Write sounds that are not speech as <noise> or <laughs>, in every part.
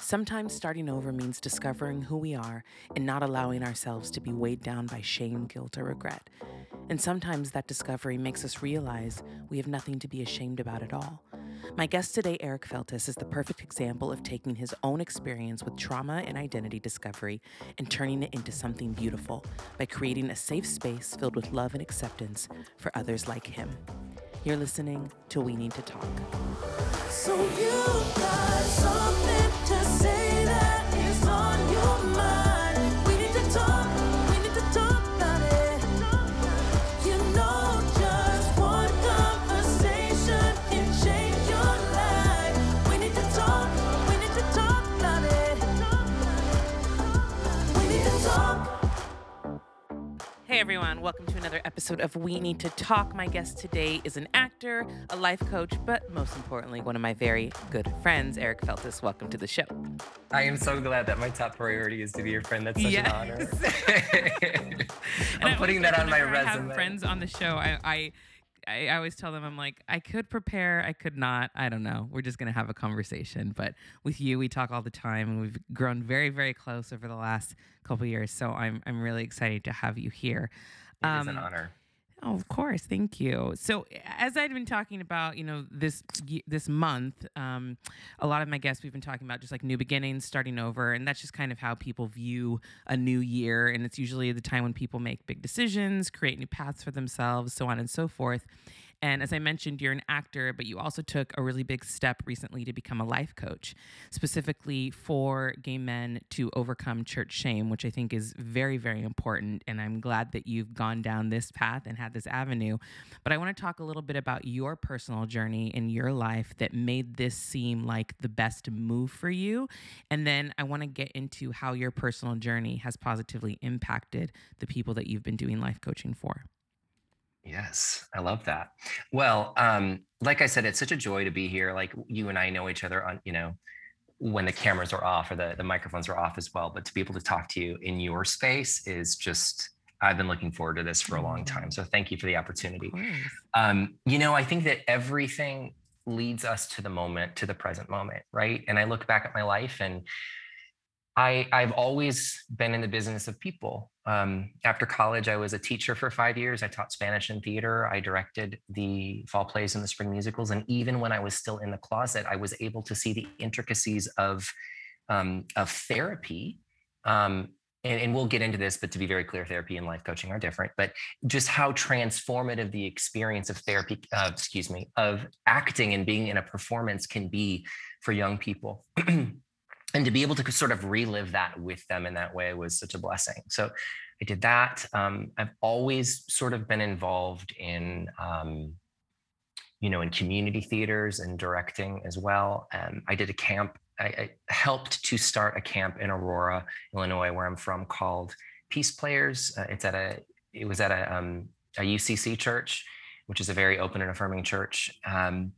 Sometimes starting over means discovering who we are and not allowing ourselves to be weighed down by shame, guilt, or regret. And sometimes that discovery makes us realize we have nothing to be ashamed about at all. My guest today, Eric Feltus, is the perfect example of taking his own experience with trauma and identity discovery and turning it into something beautiful by creating a safe space filled with love and acceptance for others like him. You're listening to We Need to Talk. So everyone, welcome to another episode of We Need to Talk. My guest today is an actor, a life coach, but most importantly, one of my very good friends, Eric Feltus. Welcome to the show. I am so glad that my top priority is to be your friend. That's such yes. an honor. <laughs> <laughs> I'm putting that on my resume. I have friends on the show. I, I I, I always tell them, I'm like, I could prepare, I could not. I don't know. We're just going to have a conversation. But with you, we talk all the time and we've grown very, very close over the last couple years. So I'm, I'm really excited to have you here. It um, is an um, honor. Oh, of course, thank you. So, as I've been talking about, you know, this this month, um, a lot of my guests we've been talking about just like new beginnings, starting over, and that's just kind of how people view a new year. And it's usually the time when people make big decisions, create new paths for themselves, so on and so forth. And as I mentioned, you're an actor, but you also took a really big step recently to become a life coach, specifically for gay men to overcome church shame, which I think is very, very important. And I'm glad that you've gone down this path and had this avenue. But I want to talk a little bit about your personal journey in your life that made this seem like the best move for you. And then I want to get into how your personal journey has positively impacted the people that you've been doing life coaching for. Yes, I love that. Well, um, like I said, it's such a joy to be here. Like you and I know each other on, you know, when the cameras are off or the, the microphones are off as well. But to be able to talk to you in your space is just, I've been looking forward to this for a long time. So thank you for the opportunity. Um, you know, I think that everything leads us to the moment, to the present moment, right? And I look back at my life and I, I've always been in the business of people. Um, after college, I was a teacher for five years. I taught Spanish and theater. I directed the fall plays and the spring musicals. And even when I was still in the closet, I was able to see the intricacies of, um, of therapy. Um, and, and we'll get into this, but to be very clear, therapy and life coaching are different. But just how transformative the experience of therapy, uh, excuse me, of acting and being in a performance can be for young people. <clears throat> and to be able to sort of relive that with them in that way was such a blessing. So I did that. Um, I've always sort of been involved in, um, you know, in community theaters and directing as well. Um, I did a camp. I, I, helped to start a camp in Aurora, Illinois, where I'm from, called Peace Players. Uh, it's at a. It was at a, um, a UCC church, which is a very open and affirming church. Um,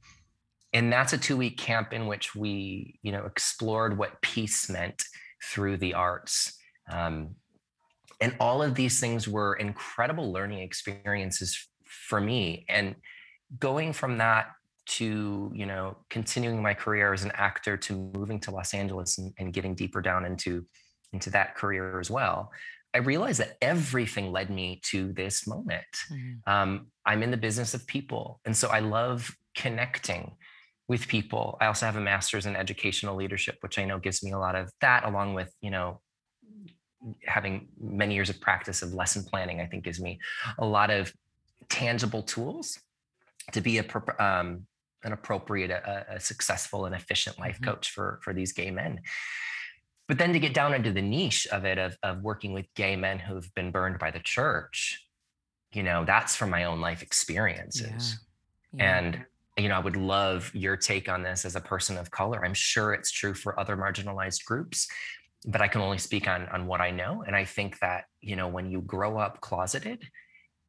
and that's a two week camp in which we you know explored what peace meant through the arts. Um, and all of these things were incredible learning experiences for me. And going from that to you know continuing my career as an actor to moving to los angeles and, and getting deeper down into into that career as well i realized that everything led me to this moment. Mm-hmm. um, i'm in the business of people. And so i love connecting with people. I also have a master's in educational leadership, which I know gives me a lot of that, along with, you know, having many years of practice of lesson planning, I think gives me a lot of tangible tools to be a um, an appropriate, a, a, successful and efficient life mm-hmm. coach for for these gay men. But then to get down into the niche of it, of, of working with gay men who've been burned by the church, you know, that's from my own life experiences. Yeah. Yeah. And you know, I would love your take on this as a person of color. I'm sure it's true for other marginalized groups, but I can only speak on on what I know. And I think that, you know, when you grow up closeted,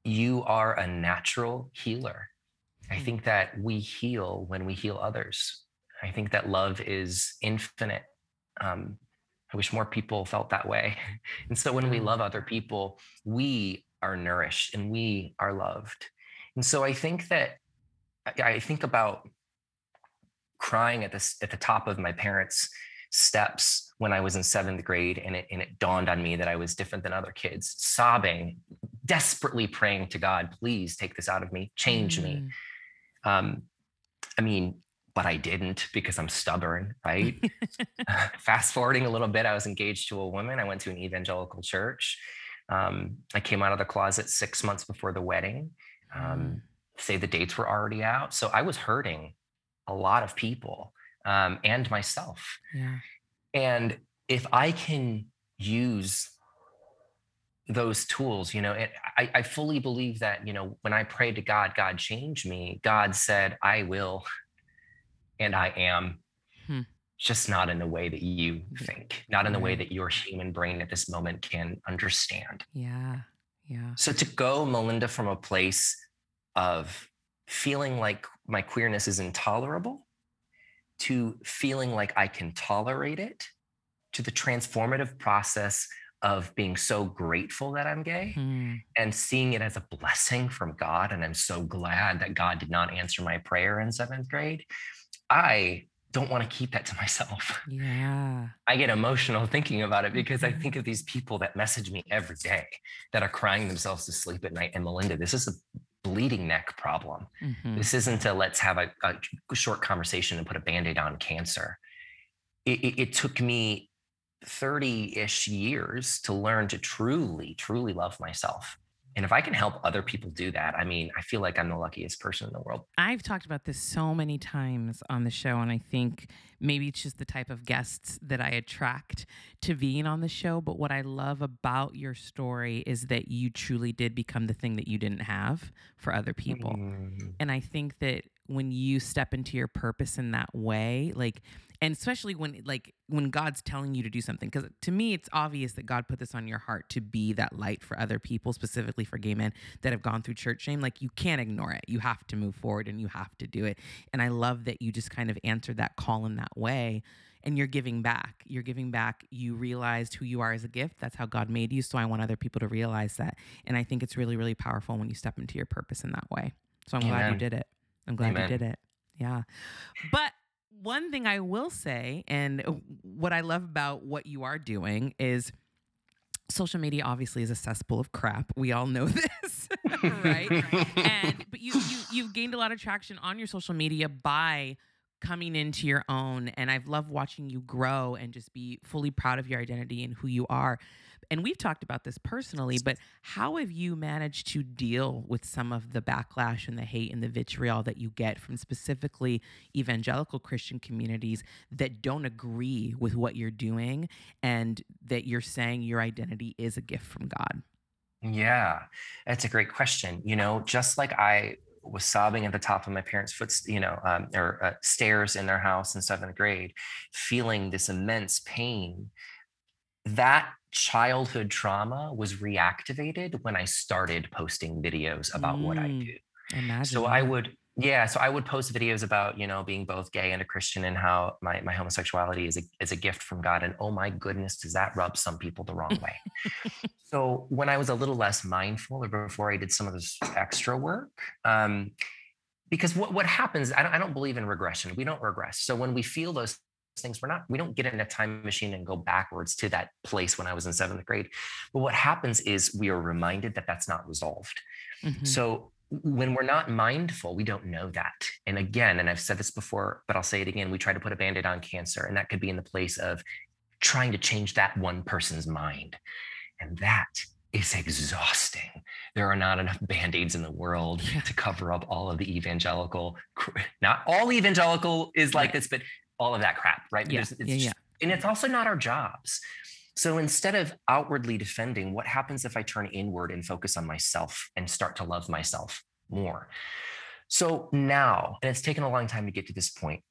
you are a natural healer. I hmm. think that we heal when we heal others. I think that love is infinite. Um, I wish more people felt that way. <laughs> And so when we love other people, we are nourished and we are loved. And so I think that I think about crying at this at the top of my parents' steps when I was in seventh grade, and it, and it dawned on me that I was different than other kids, sobbing, desperately praying to God, please take this out of me, change mm. me. Um, I mean, but I didn't because I'm stubborn, right? <laughs> <laughs> Fast forwarding a little bit, I was engaged to a woman. I went to an evangelical church. Um, I came out of the closet six months before the wedding. Um, mm. Say the dates were already out. So I was hurting a lot of people um, and myself. Yeah. And if I can use those tools, you know, it, I, I fully believe that, you know, when I prayed to God, God changed me. God said, I will and I am. Hmm. Just not in the way that you think, not in the way that your human brain at this moment can understand. Yeah. Yeah. So to go, Melinda, from a place of feeling like my queerness is intolerable to feeling like I can tolerate it to the transformative process of being so grateful that I'm gay mm. and seeing it as a blessing from God. And I'm so glad that God did not answer my prayer in seventh grade. I don't want to keep that to <laughs> myself. Yeah. I get emotional thinking about it because I mm-hmm. think of these people that message me every day that are crying themselves to sleep at night. And Melinda, this is a bleeding neck problem. Mm-hmm. This isn't a let's have a, a, short conversation and put a band aid on cancer. It, it, it took me 30 ish years to learn to truly, truly love myself. And if I can help other people do that, I mean, I feel like I'm the luckiest person in the world. I've talked about this so many times on the show, and I think maybe it's just the type of guests that I attract to being on the show. But what I love about your story is that you truly did become the thing that you didn't have for other people. Mm. And I think that when you step into your purpose in that way, like and especially when like when god's telling you to do something because to me it's obvious that god put this on your heart to be that light for other people specifically for gay men that have gone through church shame like you can't ignore it. You have to move forward and you have to do it. And i love that you just kind of answered that call in that way and you're giving back. You're giving back. You realized who you are as a gift. That's how god made you. So i want other people to realize that. And i think it's really really powerful when you step into your purpose in that way. So i'm Amen. glad you did it i'm glad Amen. you did it yeah but one thing I will say, and what I love about what you are doing is social media obviously is a cesspool of crap. We all know <laughs> this, right? and but you you you've gained a lot of traction on your social media by coming into your own and I've loved watching you grow and just be fully proud of your identity and who you are and we've talked about this personally, but how have you managed to deal with some of the backlash and the hate and the vitriol that you get from specifically evangelical Christian communities that don't agree with what you're doing and that you're saying your identity is a gift from God? Yeah, that's a great question. You know, just like I was sobbing at the top of my parents' foot, you know, um, or uh, stairs in their house in seventh grade, feeling this immense pain. That childhood trauma was reactivated when I started posting videos about mm, what I mm, do. Imagine so that. I would, yeah, so I would post videos about, you know, being both gay and a Christian and how my, my homosexuality is a, is a gift from God. And oh my goodness, does that rub some people the wrong way? <laughs> so when I was a little less mindful or before I did some of this extra work, um, because what, what happens, I don't, I don't believe in regression. We don't regress. So when we feel those things we're not we don't get in a time machine and go backwards to that place when i was in seventh grade but what happens is we are reminded that that's not resolved mm-hmm. so when we're not mindful we don't know that and again and i've said this before but i'll say it again we try to put a band-aid on cancer and that could be in the place of trying to change that one person's mind and that is exhausting. There are not enough band aids in the world to cover up all of the evangelical. Not all evangelical is like this, but all of that crap, right? Yeah, yeah, yeah. And it's also not our jobs. So instead of outwardly defending, what happens if I turn inward and focus on myself and start to love myself more? So now, and it's taken a long time to get to this point,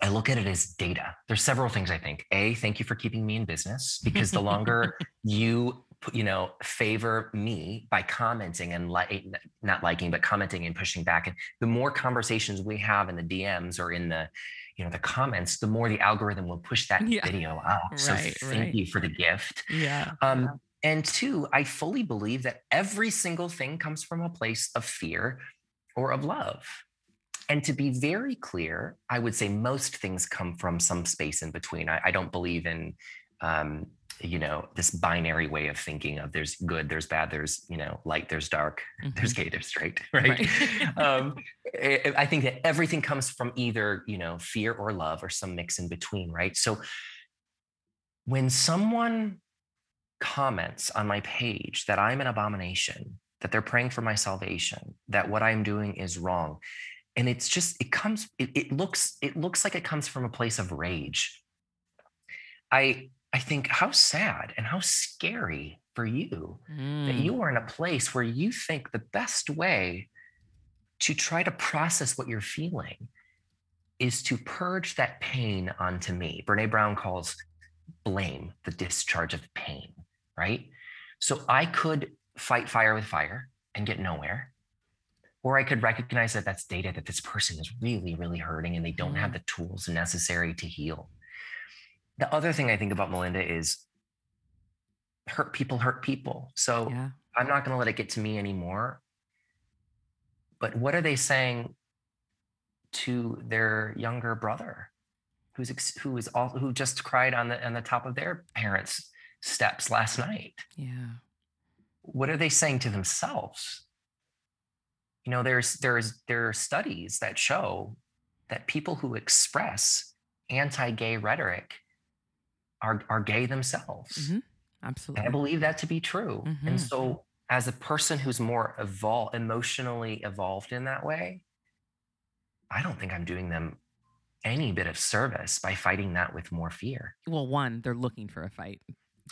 I look at it as data. There's several things I think. A, thank you for keeping me in business because the longer <laughs> you you know favor me by commenting and like not liking but commenting and pushing back and the more conversations we have in the DMs or in the you know the comments the more the algorithm will push that yeah. video out right, so thank right. you for the gift yeah um and two i fully believe that every single thing comes from a place of fear or of love And to be very clear, I would say most things come from some space in between. I, I don't believe in um, you know this binary way of thinking of there's good there's bad there's you know light there's dark mm-hmm. there's gay there's straight <laughs> right, right. <laughs> um, i think that everything comes from either you know fear or love or some mix in between right so when someone comments on my page that i'm an abomination that they're praying for my salvation that what i'm doing is wrong and it's just it comes it, it looks it looks like it comes from a place of rage i I think how sad and how scary for you mm. that you are in a place where you think the best way to try to process what you're feeling is to purge that pain onto me. Brene Brown calls blame the discharge of pain, right? So I could fight fire with fire and get nowhere. Or I could recognize that that's data that this person is really, really hurting and they don't mm. have the tools necessary to heal the other thing I think about Melinda is hurt people hurt people. So yeah. I'm not going to let it get to me anymore. But what are they saying to their younger brother, who's who is all who just cried on the on the top of their parents' steps last night? Yeah. What are they saying to themselves? You know, there's there's there are studies that show that people who express anti-gay rhetoric are are gay themselves. Mm-hmm. Absolutely. And I believe that to be true. Mm-hmm. And so as a person who's more evolved emotionally evolved in that way, I don't think I'm doing them any bit of service by fighting that with more fear. Well, one, they're looking for a fight.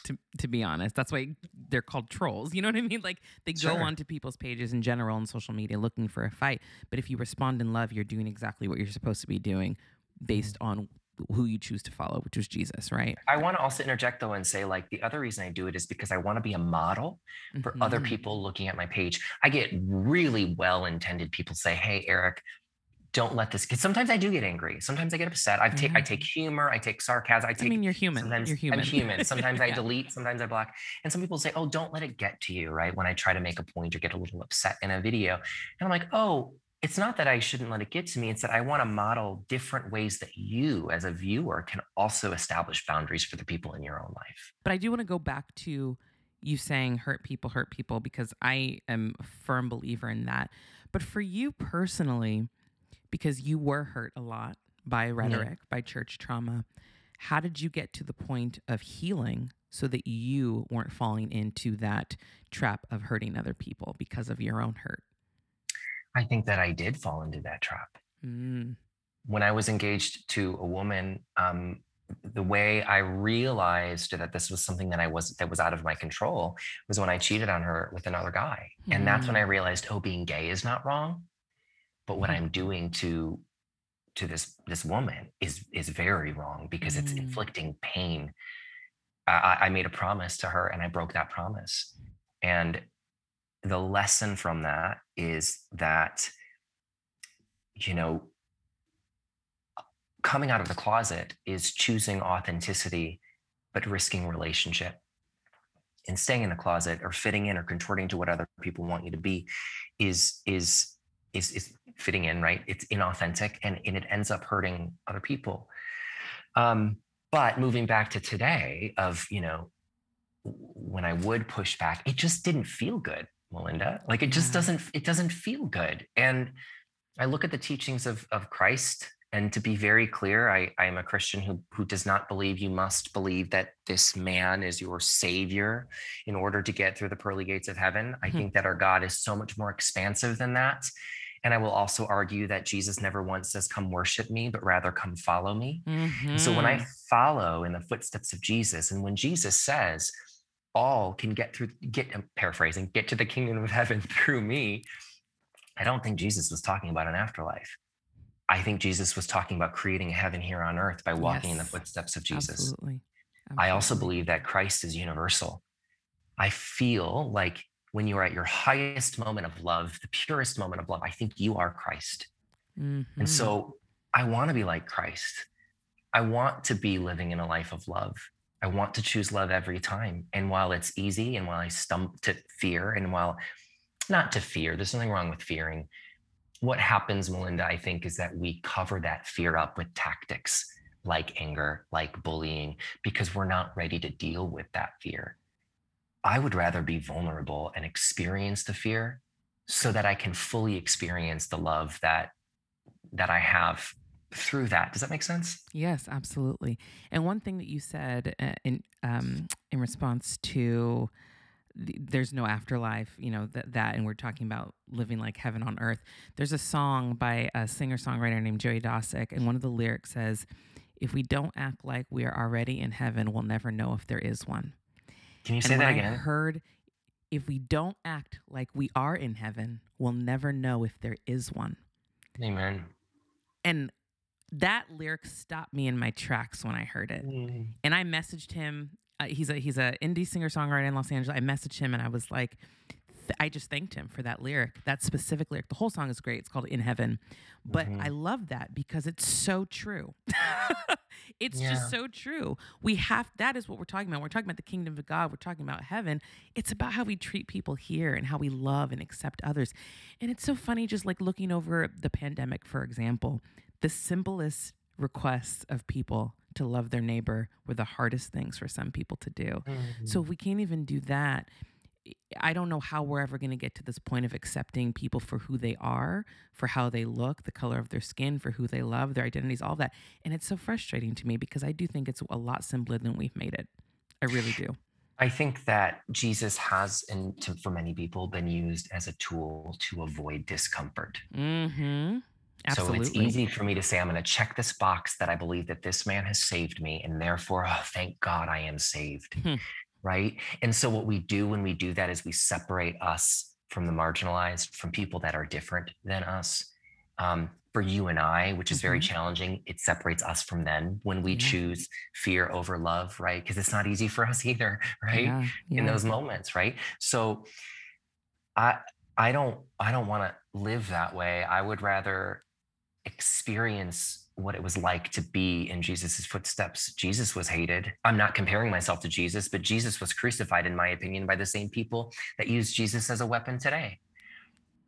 To, to be honest, that's why they're called trolls. <laughs> You know what I mean? Like they sure. go onto people's pages in general on social media looking for a fight. But if you respond in love, you're doing exactly what you're supposed to be doing based mm-hmm. on who you choose to follow, which was Jesus, right? I want to also interject though and say, like, the other reason I do it is because I want to be a model for mm-hmm. other people looking at my page. I get really well intended people say, Hey, Eric, don't let this because sometimes I do get angry. Sometimes I get upset. I take I take humor, I take sarcasm, I take I mean you're human. Sometimes you're human. I'm human. <laughs> Sometimes yeah. I delete, sometimes I block. And some people say, Oh, don't let it get to you, right? When I try to make a point or get a little upset in a video. And I'm like, oh, it's not that I shouldn't let it get to me. It's that I want to model different ways that you, as a viewer, can also establish boundaries for the people in your own life. But I do want to go back to you saying hurt people, hurt people, because I am a firm believer in that. But for you personally, because you were hurt a lot by rhetoric, yeah. by church trauma, how did you get to the point of healing so that you weren't falling into that trap of hurting other people because of your own hurt? I think that I did fall into that trap. Mm. When I was engaged to a woman, um, the way I realized that this was something that I was that was out of my control was when I cheated on her with another guy, mm. and that's when I mm. realized, oh, being gay is not wrong, but what mm. I'm doing to to this this woman is is very wrong because it's mm. inflicting pain. I, I made a promise to her, and I broke that promise, and the lesson from that is that you know coming out of the closet is choosing authenticity but risking relationship. And staying in the closet or fitting in or contorting to what other people want you to be is is is, is fitting in right? It's inauthentic and, and it ends up hurting other people. Um, but moving back to today of you know when i would push back it just didn't feel good Melinda. Like it just doesn't it doesn't feel good. And I look at the teachings of of Christ and to be very clear, I, I am a Christian who who does not believe you must believe that this man is your savior in order to get through the pearly gates of heaven. I mm-hmm. think that our God is so much more expansive than that. And I will also argue that Jesus never once says, Come worship me, but rather come follow me. Mm-hmm. So when I mm-hmm. follow in the footsteps of Jesus, and when Jesus says, all can get through get I'm paraphrasing get to the kingdom of heaven <laughs> through me i don't think jesus was talking about an afterlife i think jesus was talking about creating a heaven here on earth by walking yes. in the footsteps of jesus Absolutely. Absolutely. i also believe that christ is universal i feel like when you are at your highest moment of love the purest moment of love i think you are christ mm-hmm. and so i want to be like christ i want to be living in a life of love I want to choose love every time. And while it's easy and while I stump to fear and while not to fear, there's nothing wrong with fearing. what happens, Melinda, I think, is that we cover that fear up with tactics like anger, like bullying, because we're not ready to deal with that fear. I would rather be vulnerable and experience the fear so that I can fully experience the love that that I have through that. Does that make sense? Yes, absolutely. And one thing that you said uh, in um, in response to there's no afterlife, you know, that, that, and we're talking about living like heaven on earth. There's a song by a singer songwriter named Joey Dosik, and one of the lyrics says, If we don't act like we are already in heaven, we'll never know if there is one. Can you and say that again? I heard, If we don't act like we are in heaven, we'll never know if there is one. Amen. And that lyric stopped me in my tracks when I heard it. Mm. And I messaged him uh, he's a he's a indie singer songwriter in Los Angeles. I messaged him and I was like, th- I just thanked him for that lyric, that specific lyric. The whole song is great. It's called In Heaven, but mm-hmm. I love that because it's so true. <laughs> it's yeah. just so true. We have that is what we're talking about. We're talking about the kingdom of God. We're talking about heaven. It's about how we treat people here and how we love and accept others. And it's so funny, just like looking over the pandemic, for example, the simplest requests of people to love their neighbor were the hardest things for some people to do. Mm-hmm. So if we can't even do that, I don't know how we're ever going to get to this point of accepting people for who they are, for how they look, the color of their skin, for who they love, their identities, all that. And it's so frustrating to me because I do think it's a lot simpler than we've made it. I really do. I think that Jesus has, and for many people, been used as a tool to avoid discomfort. Mm-hmm. Absolutely. So it's easy for me to say, I'm going to check this box that I believe that this man has saved me. And therefore, oh, thank God I am saved. Hmm. Right. And so what we do when we do that is we separate us from the marginalized, from people that are different than us. Um, for you and I, which is mm-hmm. very challenging, it separates us from them when we yeah. choose fear over love, right? Because it's not easy for us <laughs> either, right? Yeah. Yeah. In those moments, right? So I I don't I don't want to live that way. I would rather experience what it was like to be in Jesus's footsteps. Jesus was hated. I'm not comparing myself to Jesus, but Jesus was crucified, in my opinion, by the same people that use Jesus as a weapon today.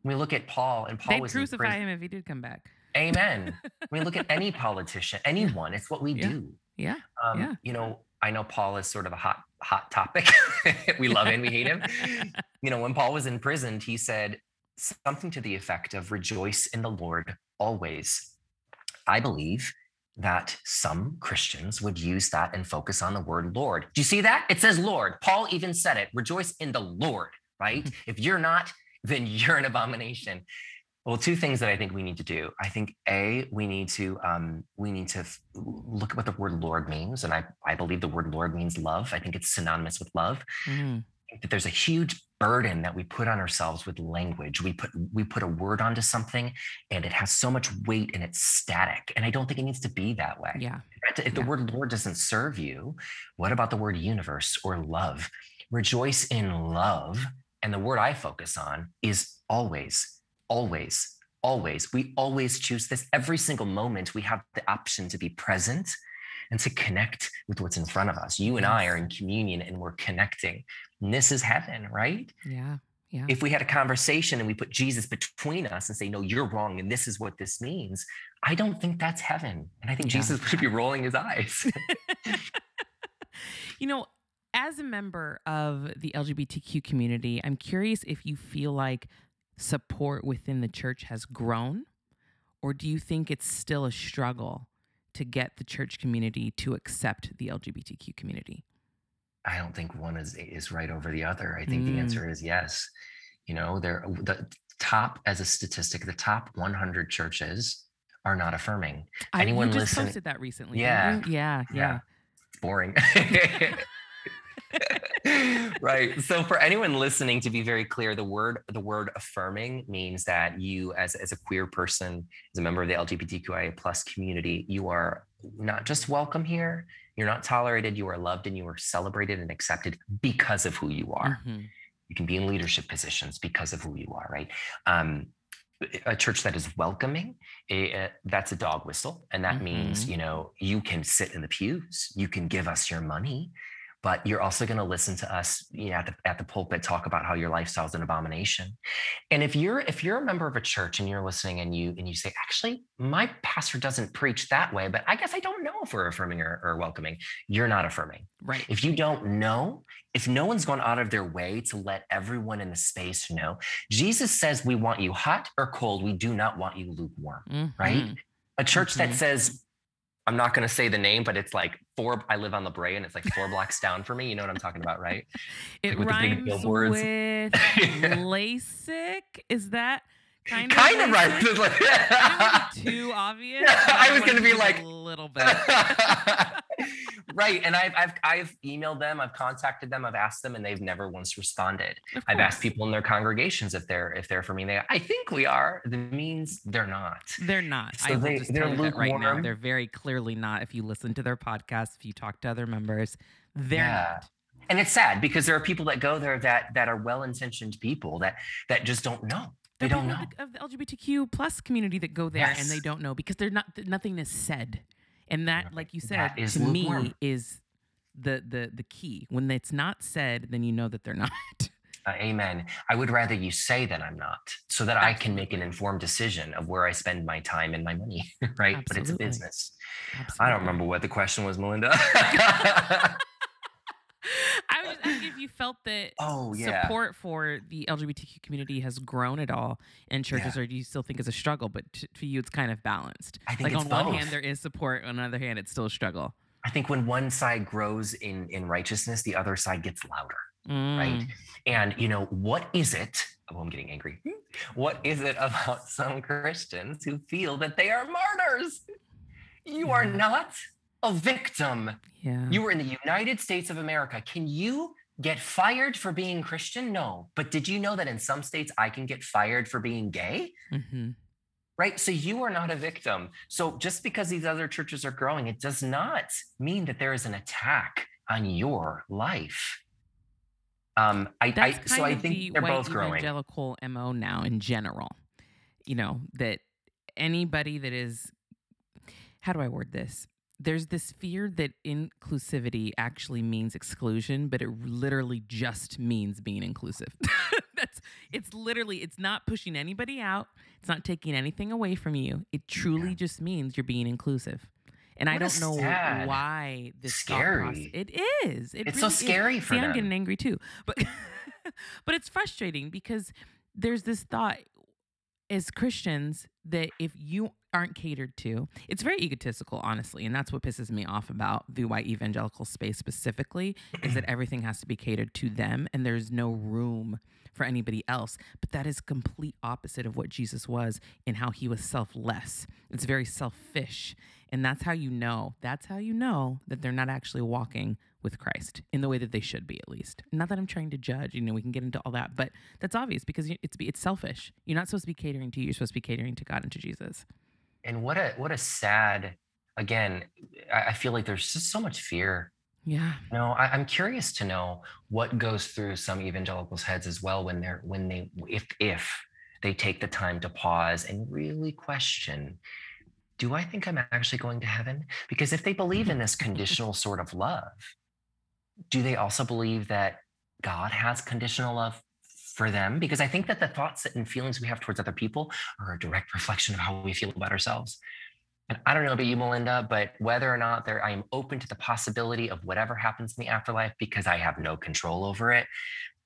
We look at Paul, and Paul They'd was crucify him if he did come back. Amen. <laughs> we look at any politician, anyone. It's what we yeah. do. Yeah. Um, yeah. You know, I know Paul is sort of a hot hot topic. <laughs> we love him, we hate him. <laughs> You know, when Paul was imprisoned, he said something to the effect of "Rejoice in the Lord always. I believe that some Christians would use that and focus on the word Lord. Do you see that? It says Lord. Paul even said it rejoice in the Lord, right? <laughs> if you're not, then you're an abomination. Well, two things that I think we need to do. I think a we need to um, we need to f- look at what the word Lord means, and I I believe the word Lord means love. I think it's synonymous with love. Mm that there's a huge burden that we put on ourselves with language. We put we put a word onto something and it has so much weight and it's static. And I don't think it needs to be that way. Yeah. If the yeah. word Lord doesn't serve you, what about the word universe or love? Rejoice in love. And the word I focus on is always, always, always. We always choose this every single moment. We have the option to be present and to connect with what's in front of us. You and I are in communion and we're connecting. And this is heaven, right? Yeah. Yeah. If we had a conversation and we put Jesus between us and say, no, you're wrong, and this is what this means, I don't think that's heaven. And I think yeah. Jesus <laughs> should be rolling his eyes. <laughs> you know, as a member of the LGBTQ community, I'm curious if you feel like support within the church has grown, or do you think it's still a struggle to get the church community to accept the LGBTQ community? I don't think one is is right over the other. I think mm. the answer is yes. You know, there the top as a statistic, the top 100 churches are not affirming. I, Anyone you just listen, posted that recently. Yeah, yeah, yeah. yeah. It's boring. <laughs> <laughs> <laughs> right. So for anyone listening to be very clear, the word the word affirming means that you as, as a queer person, as a member of the LGBTQIA plus community, you are not just welcome here, you're not tolerated, you are loved and you are celebrated and accepted because of who you are. Mm-hmm. You can be in leadership positions because of who you are, right? Um, a church that is welcoming it, that's a dog whistle and that mm-hmm. means you know you can sit in the pews you can give us your money but you're also going to listen to us you know, at, the, at the pulpit talk about how your lifestyle is an abomination and if you're if you're a member of a church and you're listening and you and you say actually my pastor doesn't preach that way but i guess i don't know if we're affirming or, or welcoming you're not affirming right if you don't know if no one's gone out of their way to let everyone in the space know jesus says we want you hot or cold we do not want you lukewarm mm-hmm. right a church mm-hmm. that says I'm not going to say the name, but it's like four. I live on La Brea, and it's like four blocks down for me. You know what I'm talking about, right? <laughs> It like with rhymes with <laughs> LASIK. Is that kind of kind of right? <laughs> too obvious. I was going to be like a little bit. Right. And I've, I've, I've emailed them, I've contacted them, I've asked them, and they've never once responded. I've asked people in their congregations if they're, if they're for me. They, I think we are. That means they're not. They're not. So I they, they're right now. They're very clearly not. If you listen to their podcast, if you talk to other members, they're yeah. not and it's sad because there are people that go there that that are well-intentioned people that that just don't know they don't know of the, lgbtq plus community that go there yes. and they don't know because they're not nothing is said and that like you said to lukewarm. me is the the the key when it's not said then you know that they're not uh, amen i would rather you say that i'm not so that Absolutely. i can make an informed decision of where i spend my time and my money <laughs> right Absolutely. but it's a business Absolutely. i don't remember what the question was melinda <laughs> <laughs> <laughs> I was just asking if you felt that oh, yeah. support for the LGBTQ community has grown at all in churches, yeah. or do you still think it's a struggle? But to, for you, it's kind of balanced. I think like on both. one hand, there is support. On the other hand, it's still a struggle. I think when one side grows in in righteousness, the other side gets louder, mm. right? And you know what is it? Oh, I'm getting angry. What is it about some Christians who feel that they are martyrs? You are not a victim. Yeah. You were in the United States of America. Can you get fired for being Christian? No. But did you know that in some states I can get fired for being gay? Mm-hmm. Right. So you are not a victim. So just because these other churches are growing, it does not mean that there is an attack on your life. Um, I, That's I so I think the they're both growing. Evangelical mo now in general. You know that anybody that is, how do I word this? There's this fear that inclusivity actually means exclusion, but it literally just means being inclusive. <laughs> That's it's literally it's not pushing anybody out. It's not taking anything away from you. It truly yeah. just means you're being inclusive. And what I don't know sad. why this scary. Process, it is. It it's really so scary is. for See, them. I'm getting angry too, but <laughs> but it's frustrating because there's this thought as Christians that if you aren't catered to, it's very egotistical, honestly. And that's what pisses me off about the white evangelical space specifically, is that everything has to be catered to them and there's no room for anybody else. But that is complete opposite of what Jesus was in how he was selfless. It's very selfish. And that's how you know, that's how you know that they're not actually walking with Christ in the way that they should be, at least. Not that I'm trying to judge, you know, we can get into all that, but that's obvious because it's it's selfish. You're not supposed to be catering to you. You're supposed to be catering to God and to Jesus. And what a what a sad. Again, I feel like there's just so much fear. Yeah. You know, I, I'm curious to know what goes through some evangelicals' heads as well when they're when they if if they take the time to pause and really question do I think I'm actually going to heaven? Because if they believe in this conditional sort of love, do they also believe that God has conditional love for them? Because I think that the thoughts and feelings we have towards other people are a direct reflection of how we feel about ourselves. And I don't know about you, Melinda, but whether or not there, I am open to the possibility of whatever happens in the afterlife because I have no control over it.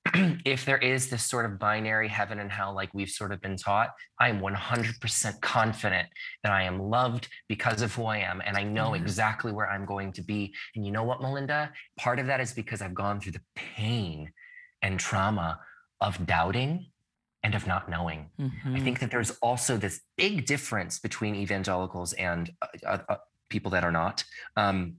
<clears throat> if there is this sort of binary heaven and hell, like we've sort of been taught, I am 100% confident that I am loved because of who I am. And I know mm-hmm. exactly where I'm going to be. And you know what, Melinda? Part of that is because I've gone through the pain and trauma of doubting and of not knowing. Mm-hmm. I think that there's also this big difference between evangelicals and uh, uh, uh people that are not. Um,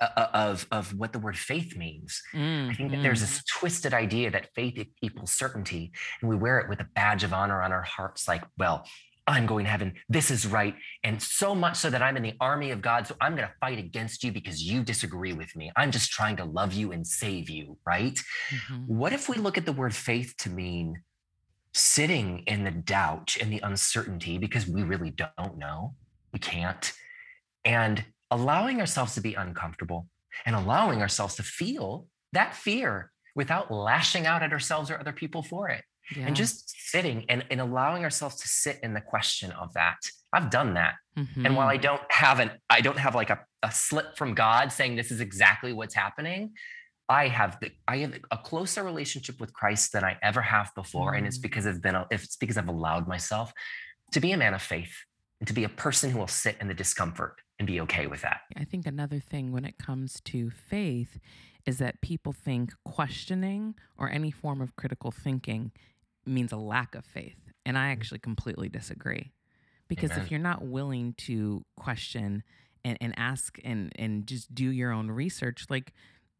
uh, of of what the word faith means. Mm, I think that mm. there's this twisted idea that faith equals certainty, and we wear it with a badge of honor on our hearts, like, well, I'm going to heaven. This is right, and so much so that I'm in the army of God. So I'm going to fight against you because you disagree with me. I'm just trying to love you and save you, right? Mm-hmm. What if we look at the word faith to mean sitting in the doubt and the uncertainty because we really don't know, we can't, and allowing ourselves to be uncomfortable. and allowing ourselves to feel that fear without lashing out at ourselves or other people for it. Yeah. And just sitting and, and allowing ourselves to sit in the question of that. I've done that. And while. I don't have an, I don't have like a, a slip from God saying this is exactly what's happening. I have the, I have a closer relationship with Christ than I ever have before, and it's Mm. because I've been, a- it's because I've allowed myself to be a man of faith and to be a person who will sit in the discomfort and be okay with that. I think another thing when it comes to faith is that people think questioning or any form of critical thinking means a lack of faith. And I mm. actually completely disagree. Because Amen. if you're not willing to question and, and ask and, and just do your own research, like,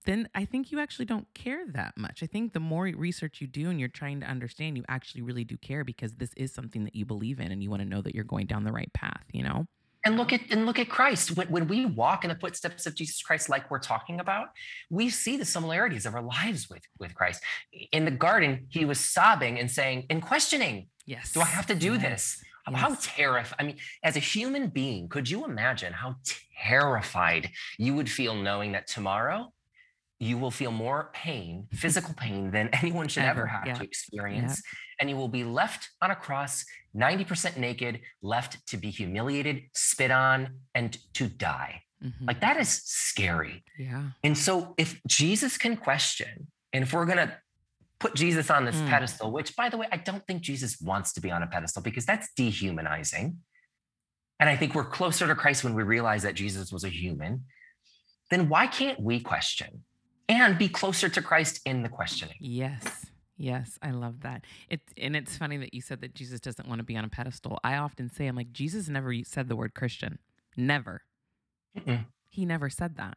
then I think you actually don't care that much. I think the more research you do and you're trying to understand, you actually really do care because this is something that you believe in and you want to know that you're going down the right path, you know? And look at and look at Christ. When, when we walk in the footsteps of Jesus Christ, like we're talking about, we see the similarities of our lives with, with Christ. In the garden, he was sobbing and saying, and questioning, Yes. do I have to do Yes. this? How Yes. terrified. I mean, as a human being, could you imagine how terrified you would feel knowing that tomorrow you will feel more pain, physical pain, than <laughs> anyone should ever, Ever, have yeah. to experience? And you will be left on a cross, 90% naked, left to be humiliated, spit on, and to die. Mhm. Like that is scary. yeah. And so, if Jesus can question, and if we're going to put Jesus on this Mm. pedestal, which by the way, I don't think Jesus wants to be on a pedestal because that's dehumanizing. And I think we're closer to Christ when we realize that Jesus was a human. Then why can't we question and be closer to Christ in the questioning? Yes. Yes, I love that. It and it's funny that you said that Jesus doesn't want to be on a pedestal. I often say I'm like Jesus never said the word Christian. Never. Mm-mm, He never said that.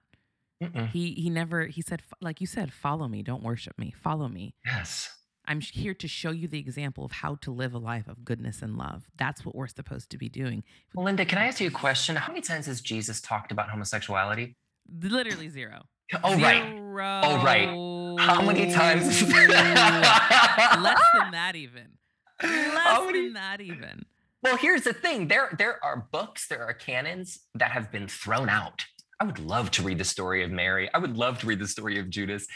mm-mm. He he never he said like you said follow me, don't worship me. Follow me. Yes. I'm here to show you the example of how to live a life of goodness and love. That's what we're supposed to be doing. Melinda, can I ask you a question? How many times has Jesus talked about homosexuality? Literally zero. Oh, right. Oh, right. How many times? Less than that even. Less many- than that even. Well, here's the thing. There, there are books, there are canons that have been thrown out. I would love to read the story of Mary. I would love to read the story of Judas.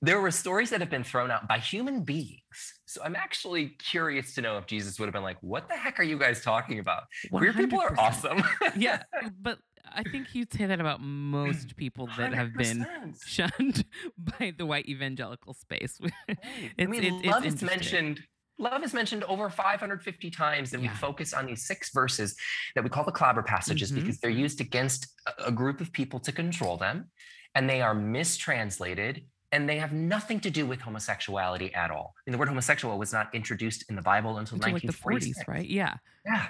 There were stories that have been thrown out by human beings. So I'm actually curious to know if Jesus would have been like, what the heck are you guys talking about? Queer people are awesome. <laughs> yeah, but I think you'd say that about most people that have been 100%. shunned <laughs> by the white evangelical space. <laughs> I It's- mean, it's- it's love is mentioned. Love is mentioned over 550 times, and Yeah. we focus on these six verses that we call the clobber passages Mhm. because they're used against a- group of people to control them, and they are mistranslated, and they have nothing to do with homosexuality at all. And the word homosexual was not introduced in the Bible until Until like the 40s, right? Yeah. Yeah,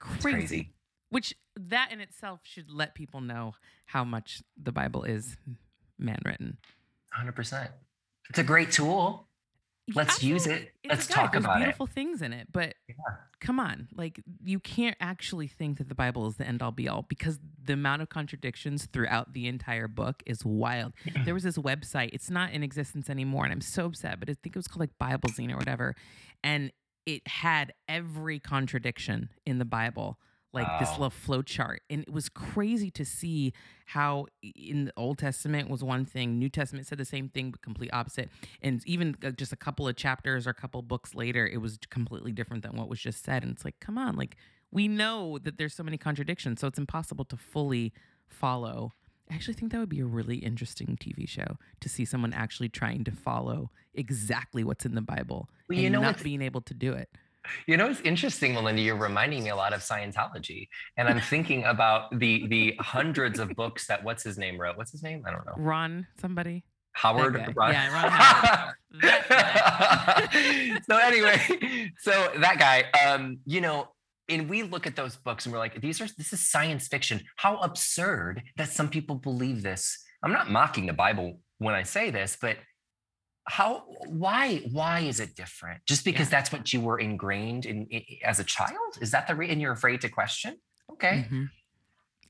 Crazy. crazy. Which that in itself should let people know how much the Bible is man written. 100%. It's a great tool. Let's use it. Let's talk There's about it. beautiful things in it, but Yeah. come on, like you can't actually think that the Bible is the end all be all because the amount of contradictions throughout the entire book is wild. there was this website, it's not in existence anymore, and I'm so upset, but I think it was called like Bible Zine or whatever, and it had every contradiction in the Bible. Like this Wow. little flow chart. And it was crazy to see how in the Old Testament was one thing, New Testament said the same thing, but complete opposite and even uh, just a couple of chapters or a couple books later it was completely different than what was just said and it's like come on like we know that there's so many contradictions so it's impossible to fully follow i actually think that would be a really interesting tv show to see someone actually trying to follow exactly what's in the bible Well, you and know not being able to do it You know, it's interesting, Melinda. You're reminding me a lot of Scientology, and I'm thinking about the the hundreds of books that what's his name wrote. What's his name? I don't know. ron somebody Howard. Ron- Yeah, Ron Howard. <laughs> So anyway, so that guy, um, you know, and we look at those books and we're like, these are this is science fiction. How absurd that some people believe this. I'm not mocking the Bible when I say this, but how why why is it different just because Yeah. that's what you were ingrained in, i as a child is that the reason you're afraid to question okay Mhm.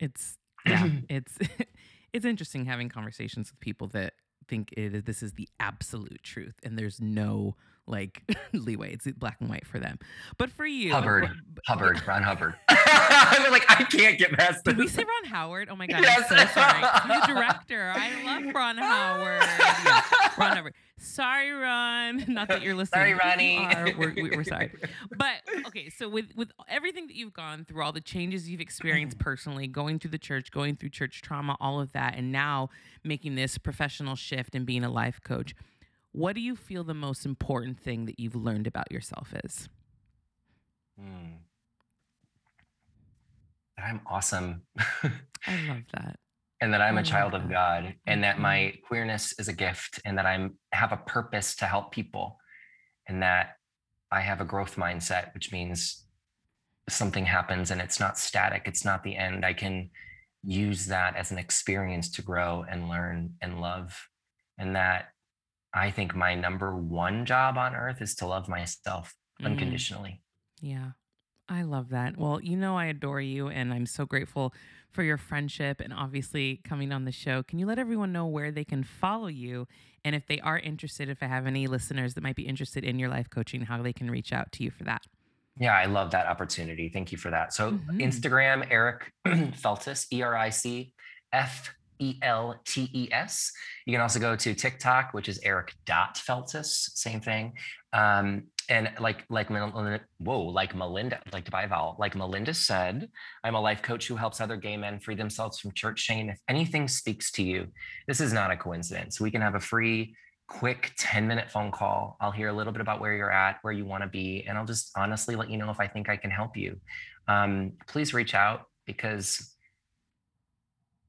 it's yeah <clears throat> it's <laughs> it's interesting having conversations with people that think it is, this is the absolute truth and there's no like <laughs> leeway. It's black and white for them. But for you, Hubbard, Hubbard, <laughs> Ron Hubbard. <laughs> I'm like, I can't get past Did we say Ron Howard? Oh my god, Yes. I'm so sorry. He's the director. I love Ron Howard. Yeah, Ron Howard. Sorry, Ron. Not that you're listening. Sorry, Ronnie. you are, we're, we're sorry. But okay, so with with everything that you've gone through, all the changes you've experienced mm. personally, going through the church, going through church trauma, all of that, and now making this professional shift and being a life coach, what do you feel the most important thing that you've learned about yourself is? Hmm. I'm awesome. <laughs> I love that. and that I'm I a child of. God and that Mhm. my queerness is a gift and that I'm have a purpose to help people and that I have a growth mindset which means something happens and it's not static it's not the end I can use that as an experience to grow and learn and love and that I think my number one job on earth is to love myself Mm. unconditionally. Yeah. I love that. Well, you know, I adore you and I'm so grateful for your friendship and obviously coming on the show. Can you let everyone know where they can follow you? And if they are interested, if I have any listeners that might be interested in your life coaching, how they can reach out to you for that. Yeah, I love that opportunity. Thank you for that. So Mhm. Instagram, Eric <clears throat> Feltes, E R I C F E L T E S. You can also go to TikTok, which is Eric dot Feltes, same thing. Um, and like like whoa, like Melinda, like to buy a vowel. Like Melinda said, I'm a life coach who helps other gay men free themselves from church shame. If anything speaks to you, this is not a coincidence. We can have a free quick 10 minute phone call. I'll hear a little bit about where you're at, where you want to be, and I'll just honestly let you know if I think I can help you. Um, please reach out because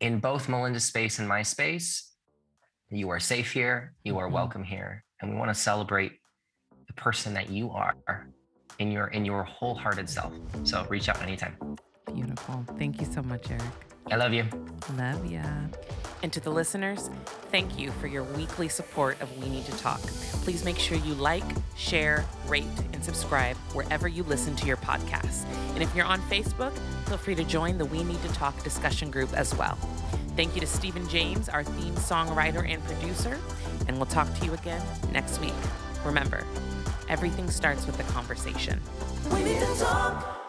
in both Melinda's space and my space, you are safe here, you are Mhm. welcome here, and we want to celebrate the person that you are in your in your wholehearted self. So reach out anytime. Beautiful. Thank you so much, Eric. I love you. Love ya. And to the listeners, thank you for your weekly support of We Need to Talk. Please make sure you like, share, rate, and subscribe wherever you listen to your podcasts. And if you're on Facebook, feel free to join the We Need to Talk discussion group as well. Thank you to Stephen James, our theme songwriter and producer, and we'll talk to you again next week. Remember, everything starts with a conversation. We need to talk.